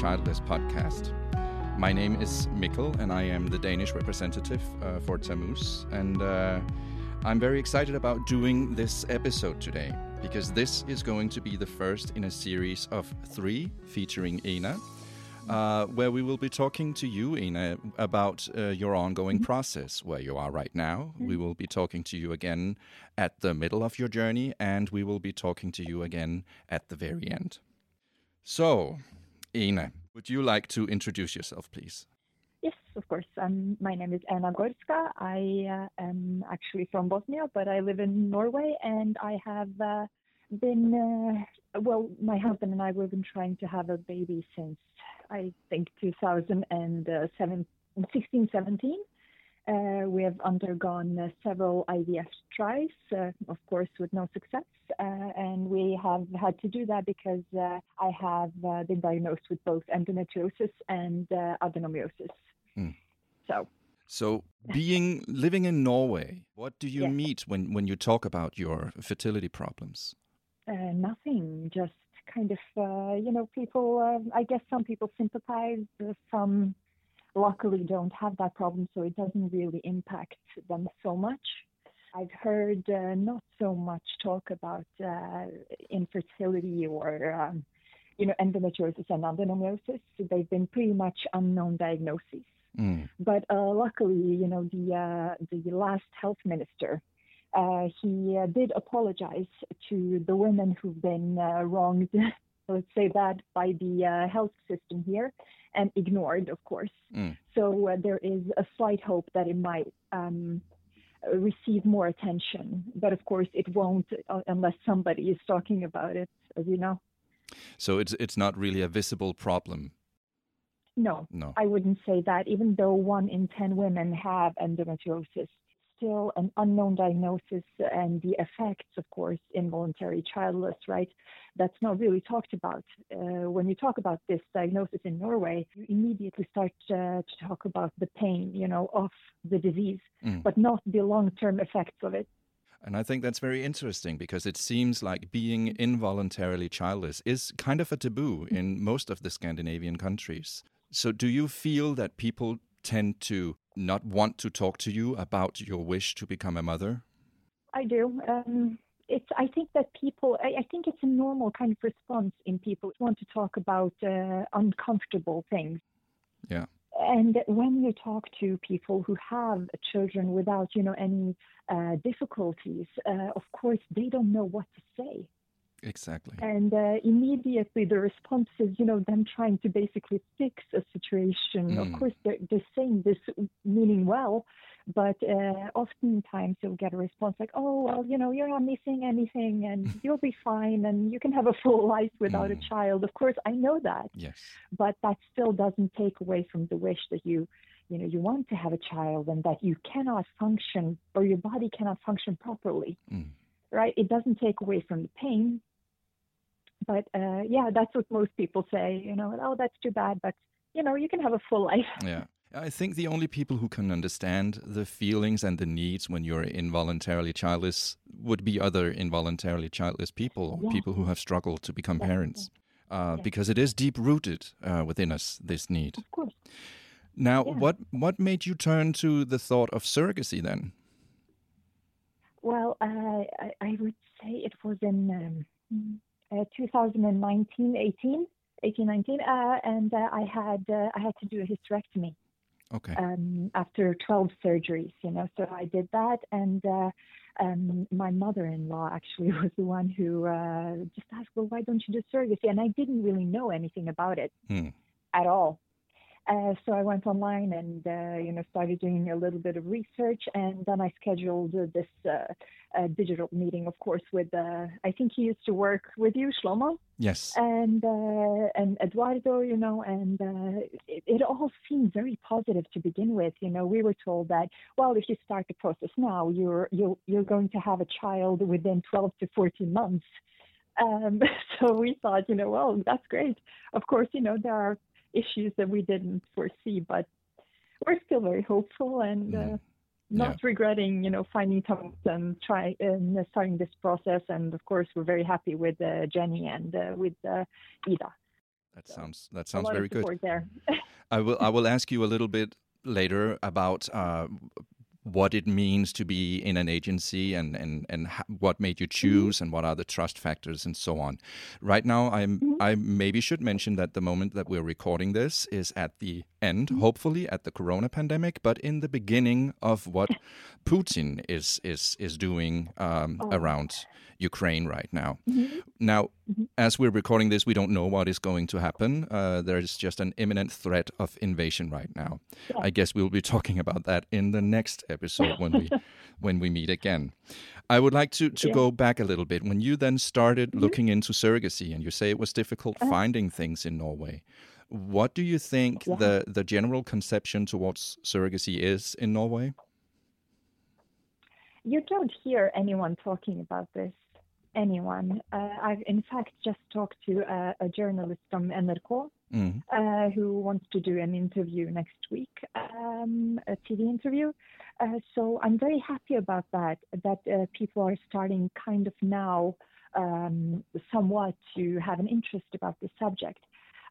Childless podcast. My name is Mikkel, and I am the Danish representative uh, for Tammuz. And uh, I'm very excited about doing this episode today because this is going to be the first in a series of three featuring Ina, uh, where we will be talking to you, Ina, about uh, your ongoing Mm-hmm. process, where you are right now. We will be talking to you again at the middle of your journey, and we will be talking to you again at the very end. So, Ina, would you like to introduce yourself, please? Yes, of course. Um, my name is Anna Gorska. I uh, am actually from Bosnia, but I live in Norway, and I have uh, been, uh, well, my husband and I, we've been trying to have a baby since, I think, 2016, 17. Uh, we have undergone uh, several IVF tries, uh, of course, with no success. Uh, and we have had to do that because uh, I have uh, been diagnosed with both endometriosis and uh, adenomyosis. Mm. So, So, being living in Norway, what do you Yes. meet when, when you talk about your fertility problems? uh, nothing, just kind of, uh, you know, people, uh, I guess some people sympathize, some luckily don't have that problem, so it doesn't really impact them so much. I've heard uh, not so much talk about uh, infertility or, um, you know, endometriosis and adenomyosis. They've been pretty much unknown diagnoses. Mm. But uh, luckily, you know, the uh, the last health minister, uh, he uh, did apologize to the women who've been uh, wronged, let's say that, by the uh, health system here, and ignored, of course. Mm. So uh, there is a slight hope that it might. Um, receive more attention but of course it won't uh, unless somebody is talking about it as you know So it's it's not really a visible problem. no No. I wouldn't say that, even though one in 10 women have endometriosis, still an unknown diagnosis and the effects, of course, involuntary childless, right? That's not really talked about. Uh, when you talk about this diagnosis in Norway, you immediately start uh, to talk about the pain, you know, of the disease, Mm. but not the long-term effects of it. And I think that's very interesting because it seems like being involuntarily childless is kind of a taboo in most of the Scandinavian countries. So, do you feel that people tend to not want to talk to you about your wish to become a mother? I do. Um, it's. I think that people. I, I think it's a normal kind of response in people who want to talk about uh, uncomfortable things. Yeah. And when you talk to people who have children without, you know, any uh, difficulties, uh, of course they don't know what to say. Exactly. And uh, immediately the response is, you know, them trying to basically fix a situation. Mm. Of course, they're, they're saying this meaning well, but uh, oftentimes you'll get a response like, oh, well, you know, you're not missing anything and you'll be fine and you can have a full life without Mm. a child. Of course, I know that, Yes. but that still doesn't take away from the wish that you. You know, you want to have a child and that you cannot function or your body cannot function properly Mm. right? It doesn't take away from the pain. But uh, yeah, that's what most people say. You know, oh, that's too bad, but you know, you can have a full life. Yeah. I think the only people who can understand the feelings and the needs when you're involuntarily childless would be other involuntarily childless people or Yeah. people who have struggled to become Definitely. parents. Uh, Yeah. Because it is deep rooted uh, within us, this need. Of course. Now, Yeah. what, what made you turn to the thought of surrogacy then? Well, uh, I, I would say it was in um, 2019, 18, 18, 19, uh, and uh, I had uh, I had to do a hysterectomy. Okay. um, after 12 surgeries, you know. So I did that, and uh, um, my mother-in-law actually was the one who uh, just asked, "Well, why don't you do surrogacy?" And I didn't really know anything about it Hmm. at all. Uh, so I went online and uh, you know started doing a little bit of research, and then I scheduled uh, this uh, uh, digital meeting, of course, with uh, I think he used to work with you, Shlomo Yes. and uh, and Eduardo, you know, and uh, it, it all seemed very positive to begin with. You know, we were told that well, if you start the process now, you're you're you're going to have a child within 12 to 14 months. Um, so we thought, you know, well, that's great. Of course, you know, there are issues that we didn't foresee, but we're still very hopeful and uh, Mhm. not Yeah. regretting, you know, finding Tammuz and try and starting this process. And of course, we're very happy with uh, Jenny and uh, with uh, Ida. That sounds that sounds very good. there. I will I will ask you a little bit later about uh, what it means to be in an agency and and and what made you choose and what are the trust factors and so on. Right now, I'm I maybe should mention that the moment that we're recording this is at the end, hopefully at the corona pandemic, but in the beginning of what Putin is is is doing um, Oh. around Ukraine right now. Mhm. Now, Mhm. as we're recording this, we don't know what is going to happen. Uh, there is just an imminent threat of invasion right now. Yeah. I guess we'll be talking about that in the next episode when we when we meet again. I would like to to Yeah. go back a little bit. When you then started Mhm. looking into surrogacy, and you say it was difficult Uh-huh. finding things in Norway. What do you think Yeah. the the general conception towards surrogacy is in Norway? You don't hear anyone talking about this. Anyone. Uh, I've in fact just talked to a, a journalist from NRK Mm. uh, who wants to do an interview next week, um, a TV interview. Uh, so I'm very happy about that. That uh, people are starting kind of now um, somewhat to have an interest about this subject.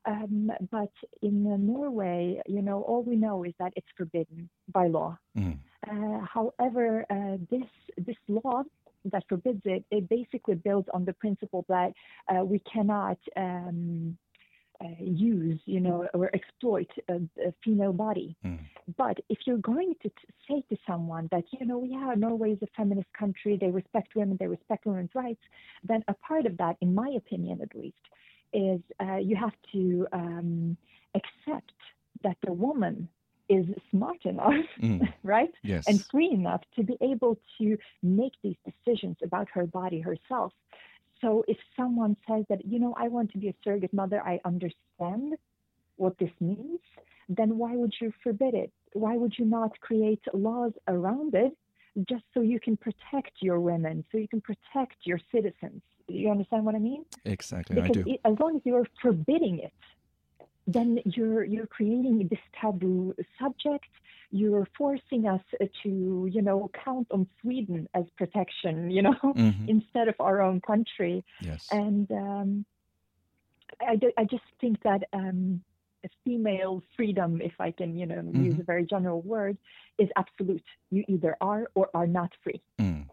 Um, but in Norway, you know, all we know is that it's forbidden by law. Mm. Uh, however, uh, this this law that forbids it, it basically builds on the principle that uh, we cannot um, uh, use, you know, or exploit a, a female body. Mm. But if you're going to t- say to someone that, you know, yeah, Norway is a feminist country, they respect women, they respect women's rights, then a part of that, in my opinion at least, is uh, you have to um, accept that the woman is smart enough, Mm. right? Yes. and free enough to be able to make these decisions about her body herself. So if someone says that, you know, I want to be a surrogate mother, I understand what this means, then why would you forbid it? Why would you not create laws around it just so you can protect your women, so you can protect your citizens? You understand what I mean? exactly, I because do. it, as long as you're forbidding it, then you're you're creating this taboo subject. You're forcing us to, you know, count on Sweden as protection, you know, Mhm. instead of our own country. Yes. And um, I, do- I just think that um, female freedom, if I can, you know, use Mhm. a very general word, is absolute. You either are or are not free. Mm.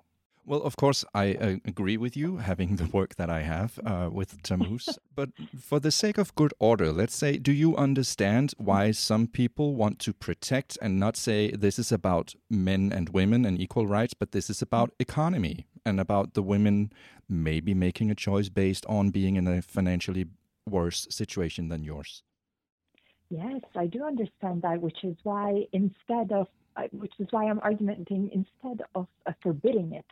Well, of course, I uh, agree with you, having the work that I have uh, with Tammuz. but for the sake of good order, let's say, do you understand why some people want to protect and not say this is about men and women and equal rights, but this is about economy and about the women maybe making a choice based on being in a financially worse situation than yours? Yes, I do understand that, which is why instead of, uh, which is why I'm arguing instead of uh, forbidding it,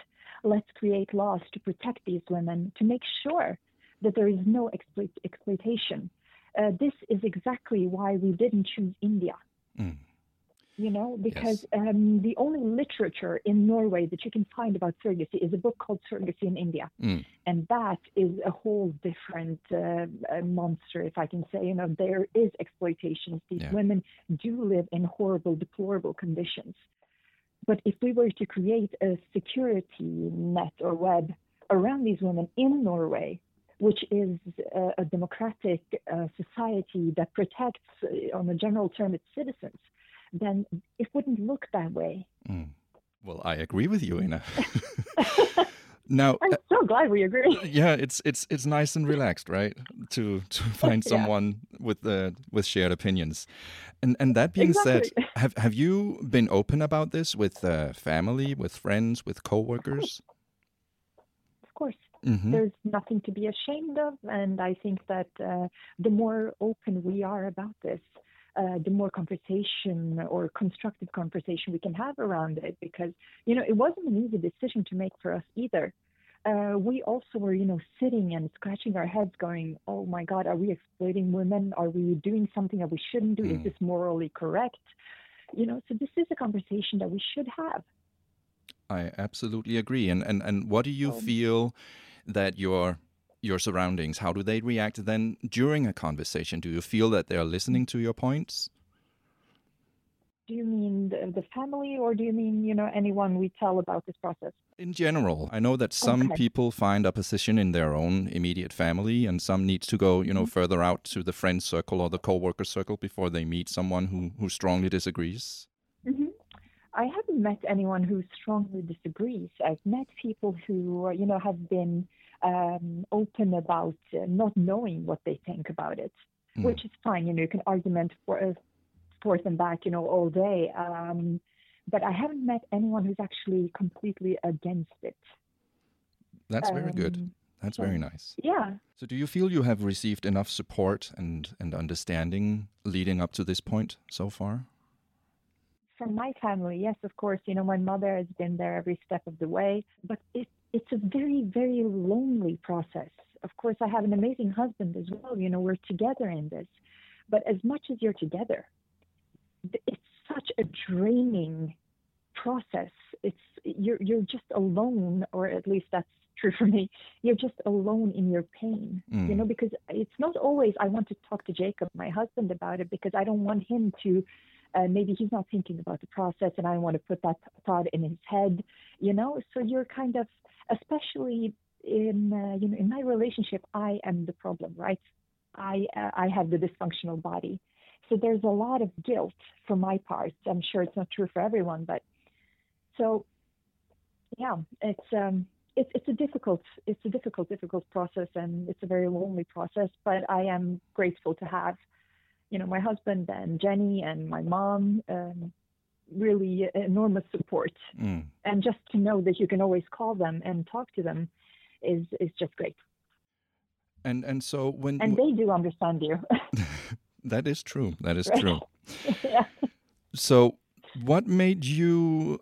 let's create laws to protect these women to make sure that there is no exploit, exploitation. Uh, this is exactly why we didn't choose India. Mm. You know, because um, the only literature in Norway that you can find about surrogacy is a book called Surrogacy in India Mm. and that is a whole different uh, uh, monster, if I can say. You know, there is exploitation. These Yeah. women do live in horrible, deplorable conditions. But if we were to create a security net or web around these women in Norway, which is a, a democratic uh, society that protects, uh, on a general term, its citizens, then it wouldn't look that way. Mm. Well, I agree with you, Ina. now, I'm so glad we agree. yeah it's it's it's nice and relaxed right to to find Yeah. someone with the with shared opinions and and that being said have have you been open about this with uh, family with friends with coworkers Of course. mm-hmm. there's nothing to be ashamed of and i think that uh, the more open we are about this uh, the more conversation or constructive conversation we can have around it because you know it wasn't an easy decision to make for us either. Uh, we also were you know sitting and scratching our heads going oh my god are we exploiting women? Are we doing something that we shouldn't do? Mm. is this morally correct? You know so this is a conversation that we should have. I absolutely agree. And and and what do you Um, feel that your your surroundings how do they react then during a conversation do you feel that they're listening to your points Do you mean the, family, or do you mean you know anyone we tell about this process? In general, I know that some okay. people find opposition in their own immediate family, and some needs to go you know mm-hmm. further out to the friend circle or the co-worker circle before they meet someone who who strongly disagrees. Mm-hmm. I haven't met anyone who strongly disagrees. I've met people who you know have been um, open about uh, not knowing what they think about it, mm. which is fine. You know, you can argument for, uh, forth and back, you know, all day. Um, but I haven't met anyone who's actually completely against it. That's very um, good. That's very nice. Yeah. So, do you feel you have received enough support and, and understanding leading up to this point so far? From my family, yes, of course. You know, my mother has been there every step of the way, but it, it's a very, very lonely process. Of course, I have an amazing husband as well. You know, we're together in this. But as much as you're together, it's such a draining process. It's you're you're just alone, or at least that's true for me. You're just alone in your pain, mm. you know, because it's not always I want to talk to Jacob, my husband, about it because I don't want him to. Uh, maybe he's not thinking about the process, and I don't want to put that thought in his head, you know. So you're kind of, especially in uh, you know, in my relationship, I am the problem, right? I uh, I have the dysfunctional body, so there's a lot of guilt for my part. I'm sure it's not true for everyone, but so yeah, it's um, it's it's a difficult it's a difficult difficult process, and it's a very lonely process. But I am grateful to have, you know, my husband and Jenny and my mom. Um, really enormous support mm. and just to know that you can always call them and talk to them is is just great and and so when and they do understand you That is true. That is true. yeah. So, what made you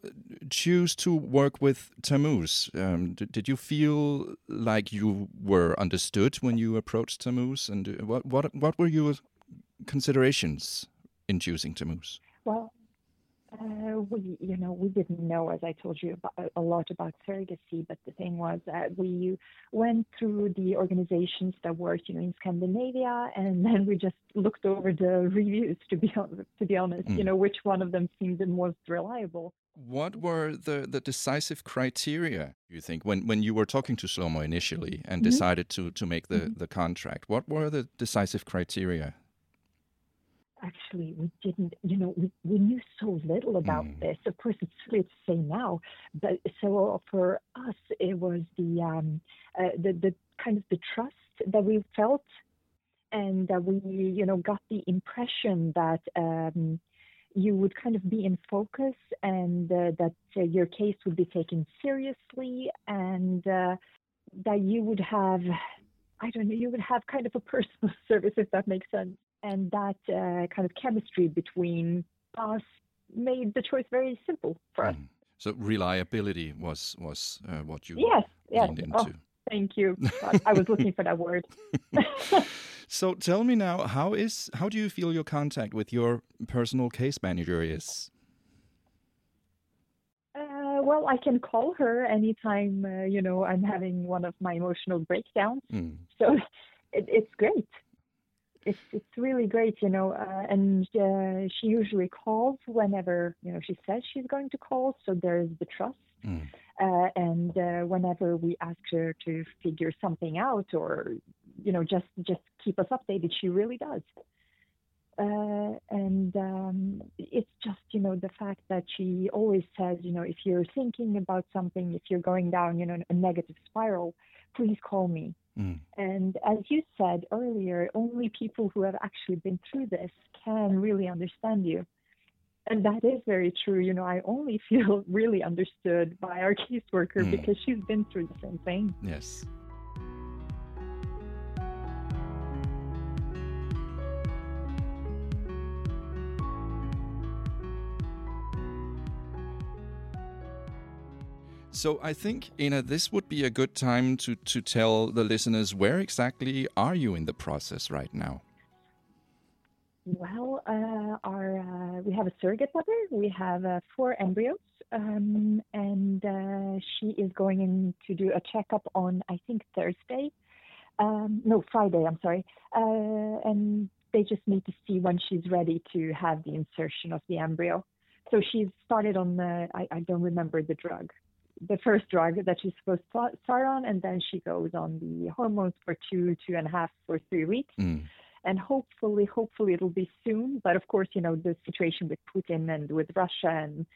choose to work with Tammuz? Um, did, did, you feel like you were understood when you approached Tammuz, and uh, what what what were your considerations in choosing Tammuz? Well, uh, we, you know, we didn't know, as I told you, about, a lot about surrogacy. But the thing was that we went through the organizations that worked, you know, in Scandinavia, and then we just looked over the reviews. To be to be honest, mm. you know, which one of them seemed the most reliable. What were the, the decisive criteria, you think, when, when you were talking to Shlomo initially and mm -hmm. decided to, to make the, mm -hmm. the contract? What were the decisive criteria actually we didn't you know we, we knew so little about mm. this of course it's silly to say now but so for us it was the um uh, the the kind of the trust that we felt and that we you know got the impression that um you would kind of be in focus and uh, that uh, your case would be taken seriously and uh, that you would have I don't know, you would have kind of a personal service, if that makes sense and that uh, kind of chemistry between us made the choice very simple for us. Mm. So reliability was was uh, what you yes yes into. Oh, thank you. I was looking for that word. so tell me now, how is how do you feel your contact with your personal case manager is? Uh, well, I can call her anytime uh, you know I'm having one of my emotional breakdowns. Mm. So it, it's great it's it's really great, you know. Uh, and uh, she usually calls whenever you know she says she's going to call, so there's the trust. Mm. Uh, and uh, whenever we ask her to figure something out, or you know, just just keep us updated, she really does. Uh, and um, it's just you know the fact that she always says, you know, if you're thinking about something, if you're going down, you know, a negative spiral, please call me Mm. And as you said earlier, only people who have actually been through this can really understand you. And that is very true. You know, I only feel really understood by our caseworker mm. because she's been through the same thing. Yes. So I think, Ina, this would be a good time to, to tell the listeners where exactly are you in the process right now? Well, uh, our uh, we have a surrogate mother. We have uh, four embryos, um, and uh, she is going in to do a checkup on I think Thursday. Um, no, Friday. I'm sorry. Uh, and they just need to see when she's ready to have the insertion of the embryo. So she's started on the, I, I don't remember the drug, the first drug that she's supposed to start on, and then she goes on the hormones for two, two and a half, or three weeks. Mm. And hopefully, hopefully it'll be soon. But of course, you know, the situation with Putin and with Russia and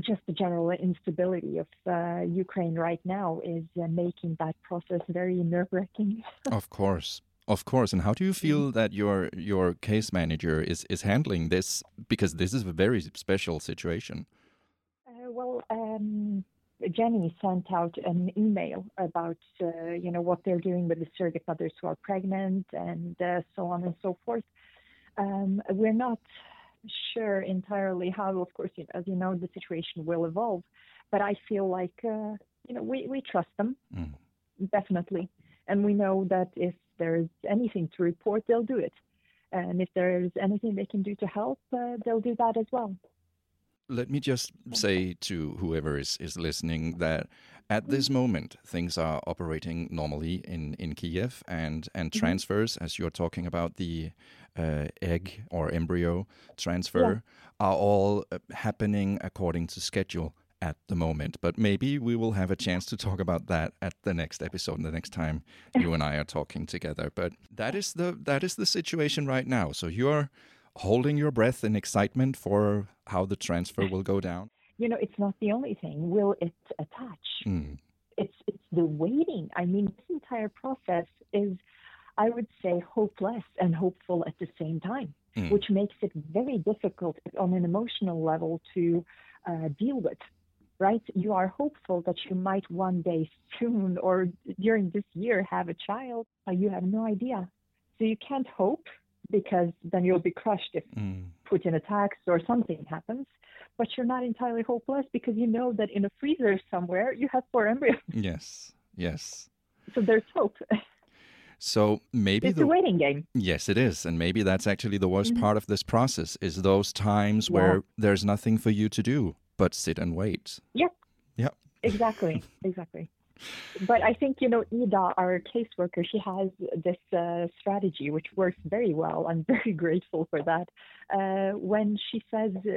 just the general instability of uh, Ukraine right now is uh, making that process very nerve wracking. of course. Of course, and how do you feel that your your case manager is is handling this? Because this is a very special situation. Uh, well, um, Jenny sent out an email about uh, you know what they're doing with the surrogate mothers who are pregnant and uh, so on and so forth. Um, we're not sure entirely how, of course, you know, as you know, the situation will evolve. But I feel like uh, you know we, we trust them Mm. definitely, and we know that if there's anything to report, they'll do it, and if there's anything they can do to help, uh, they'll do that as well. Let me just say to whoever is, is listening that at this moment things are operating normally in, in Kiev and, and Mhm. transfers, as you're talking about the uh, egg or embryo transfer, are all uh, happening according to schedule at the moment. But maybe we will have a chance to talk about that at the next episode, the next time you and I are talking together. But that is the that is the situation right now. So you're holding your breath in excitement for how the transfer will go down. you know, it's not the only thing. Will it attach? Mm. It's it's the waiting. I mean, this entire process is, I would say, hopeless and hopeful at the same time, Mm. which makes it very difficult on an emotional level to uh, deal with. Right? You are hopeful that you might one day soon or during this year have a child, but you have no idea. So you can't hope because then you'll be crushed if Mm. Putin attacks or something happens, but you're not entirely hopeless because you know that in a freezer somewhere you have four embryos. Yes, yes. So there's hope. So maybe It's the a waiting game. yes, it is, and maybe that's actually the worst Mhm. part of this process is those times Yeah. where there's nothing for you to do but sit and wait. Yep. Yep. Exactly, exactly. But I think, you know, Ida, our caseworker, she has this uh, strategy which works very well. I'm very grateful for that. Uh, when she says, uh,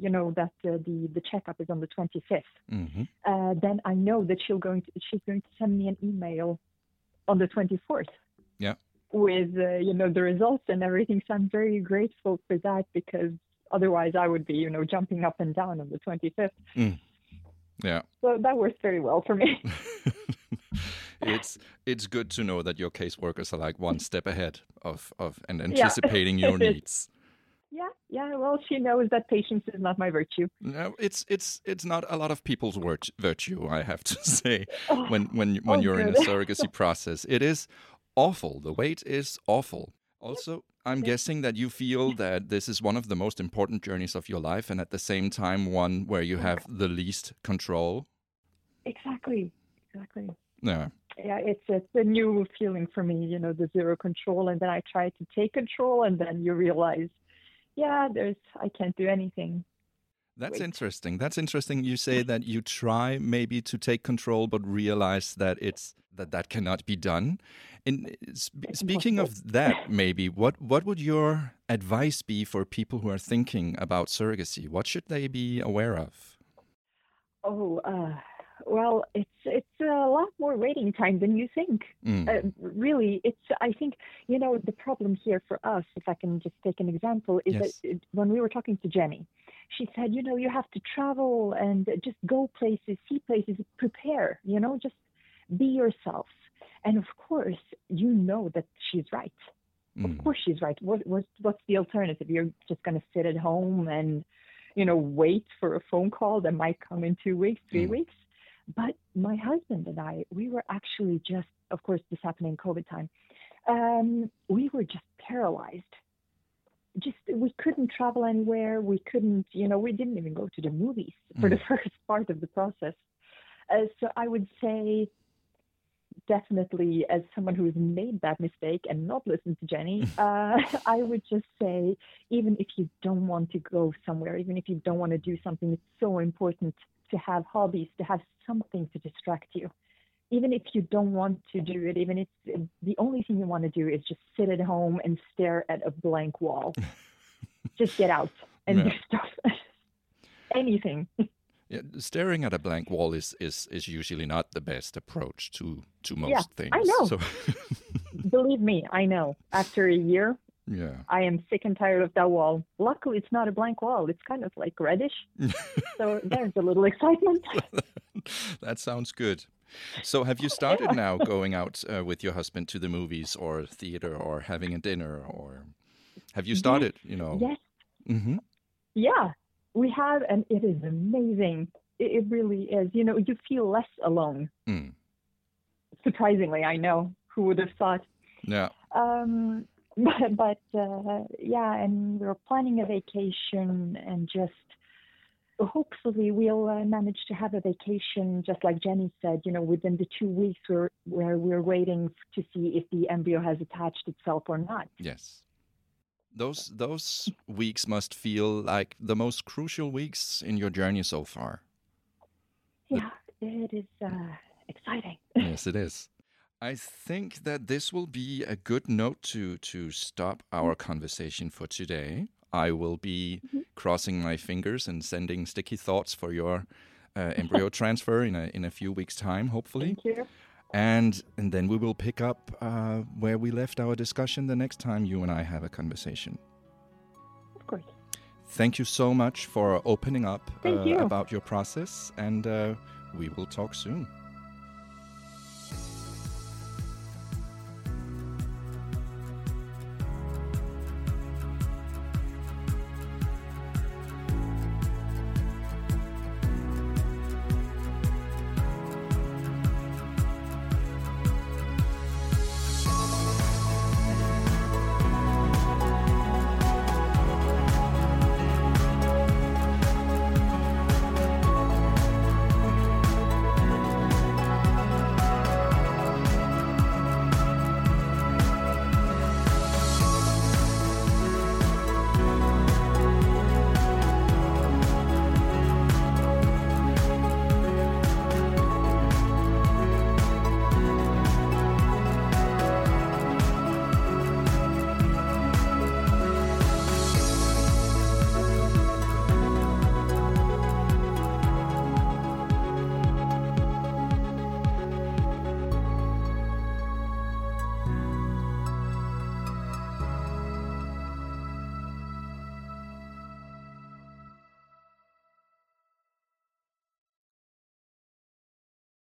you know, that uh, the, the checkup is on the 25th, hmm uh, then I know that she'll going to, she's going to send me an email on the 24th. Yeah. With uh, you know the results and everything, so I'm very grateful for that because otherwise I would be you know jumping up and down on the 25th. Yeah. So that works very well for me. it's it's good to know that your caseworkers are like one step ahead of, of and anticipating your needs. yeah, yeah. Well, she knows that patience is not my virtue. No, it's it's it's not a lot of people's virt- virtue, I have to say. Oh, when when when Oh, you're in a surrogacy process. It is awful. The wait is awful. Also, I'm guessing that you feel that this is one of the most important journeys of your life, and at the same time, one where you have the least control. exactly, exactly. Yeah, Yeah, it's it's a new feeling for me. You know, the zero control, and then I try to take control, and then you realize, yeah, there's I can't do anything. that's Wait. interesting. That's interesting. You say that you try maybe to take control, but realize that it's that that cannot be done. In sp- speaking of that, maybe what what would your advice be for people who are thinking about surrogacy? What should they be aware of? Oh, uh, well, it's it's a lot more waiting time than you think. Mm. Uh, really, it's. I think you know the problem here for us. If I can just take an example, is Yes. that when we were talking to Jenny, she said, you know, you have to travel and just go places, see places, prepare. You know, just be yourself. And of course, you know that she's right. Of Mm. course, she's right. What, what what's the alternative? You're just going to sit at home and, you know, wait for a phone call that might come in two weeks, three Mm. weeks. But my husband and I, we were actually just, of course, this happened in COVID time. Um, we were just paralyzed. Just we couldn't travel anywhere. We couldn't, you know, we didn't even go to the movies for the first part of the process. Uh, so I would say definitely as someone who's made that mistake and not listened to Jenny, uh, I would just say even if you don't want to go somewhere, even if you don't want to do something, it's so important to have hobbies, to have something to distract you. even if you don't want to do it, even if the only thing you want to do is just sit at home and stare at a blank wall, just get out and Yeah. do stuff. Anything. Yeah, staring at a blank wall is, is, is usually not the best approach to, to most Yeah, things. I know. So, Believe me, I know. After a year, yeah. I am sick and tired of that wall. Luckily, it's not a blank wall. It's kind of like reddish. so there's a little excitement. that sounds good. So, have you started now going out uh, with your husband to the movies or theater or having a dinner or have you Yes, started? You know. Yes, Mm-hmm. yeah, we have, and it is amazing. It, it really is. You know, you feel less alone. Mm. Surprisingly, I know. Who would have thought? Yeah. Um, but but uh, yeah, and we're planning a vacation, and just hopefully we'll uh, manage to have a vacation, just like Jenny said. You know, within the two weeks where where we're waiting to see if the embryo has attached itself or not. Yes. Those those weeks must feel like the most crucial weeks in your journey so far. Yeah, it is uh, exciting. yes, it is. I think that this will be a good note to to stop our conversation for today. I will be crossing my fingers and sending sticky thoughts for your uh, embryo transfer in a in a few weeks' time, hopefully. Thank you. And and then we will pick up uh, where we left our discussion the next time you and I have a conversation. Of course. Thank you so much for opening up uh, you. about your process, and uh, we will talk soon.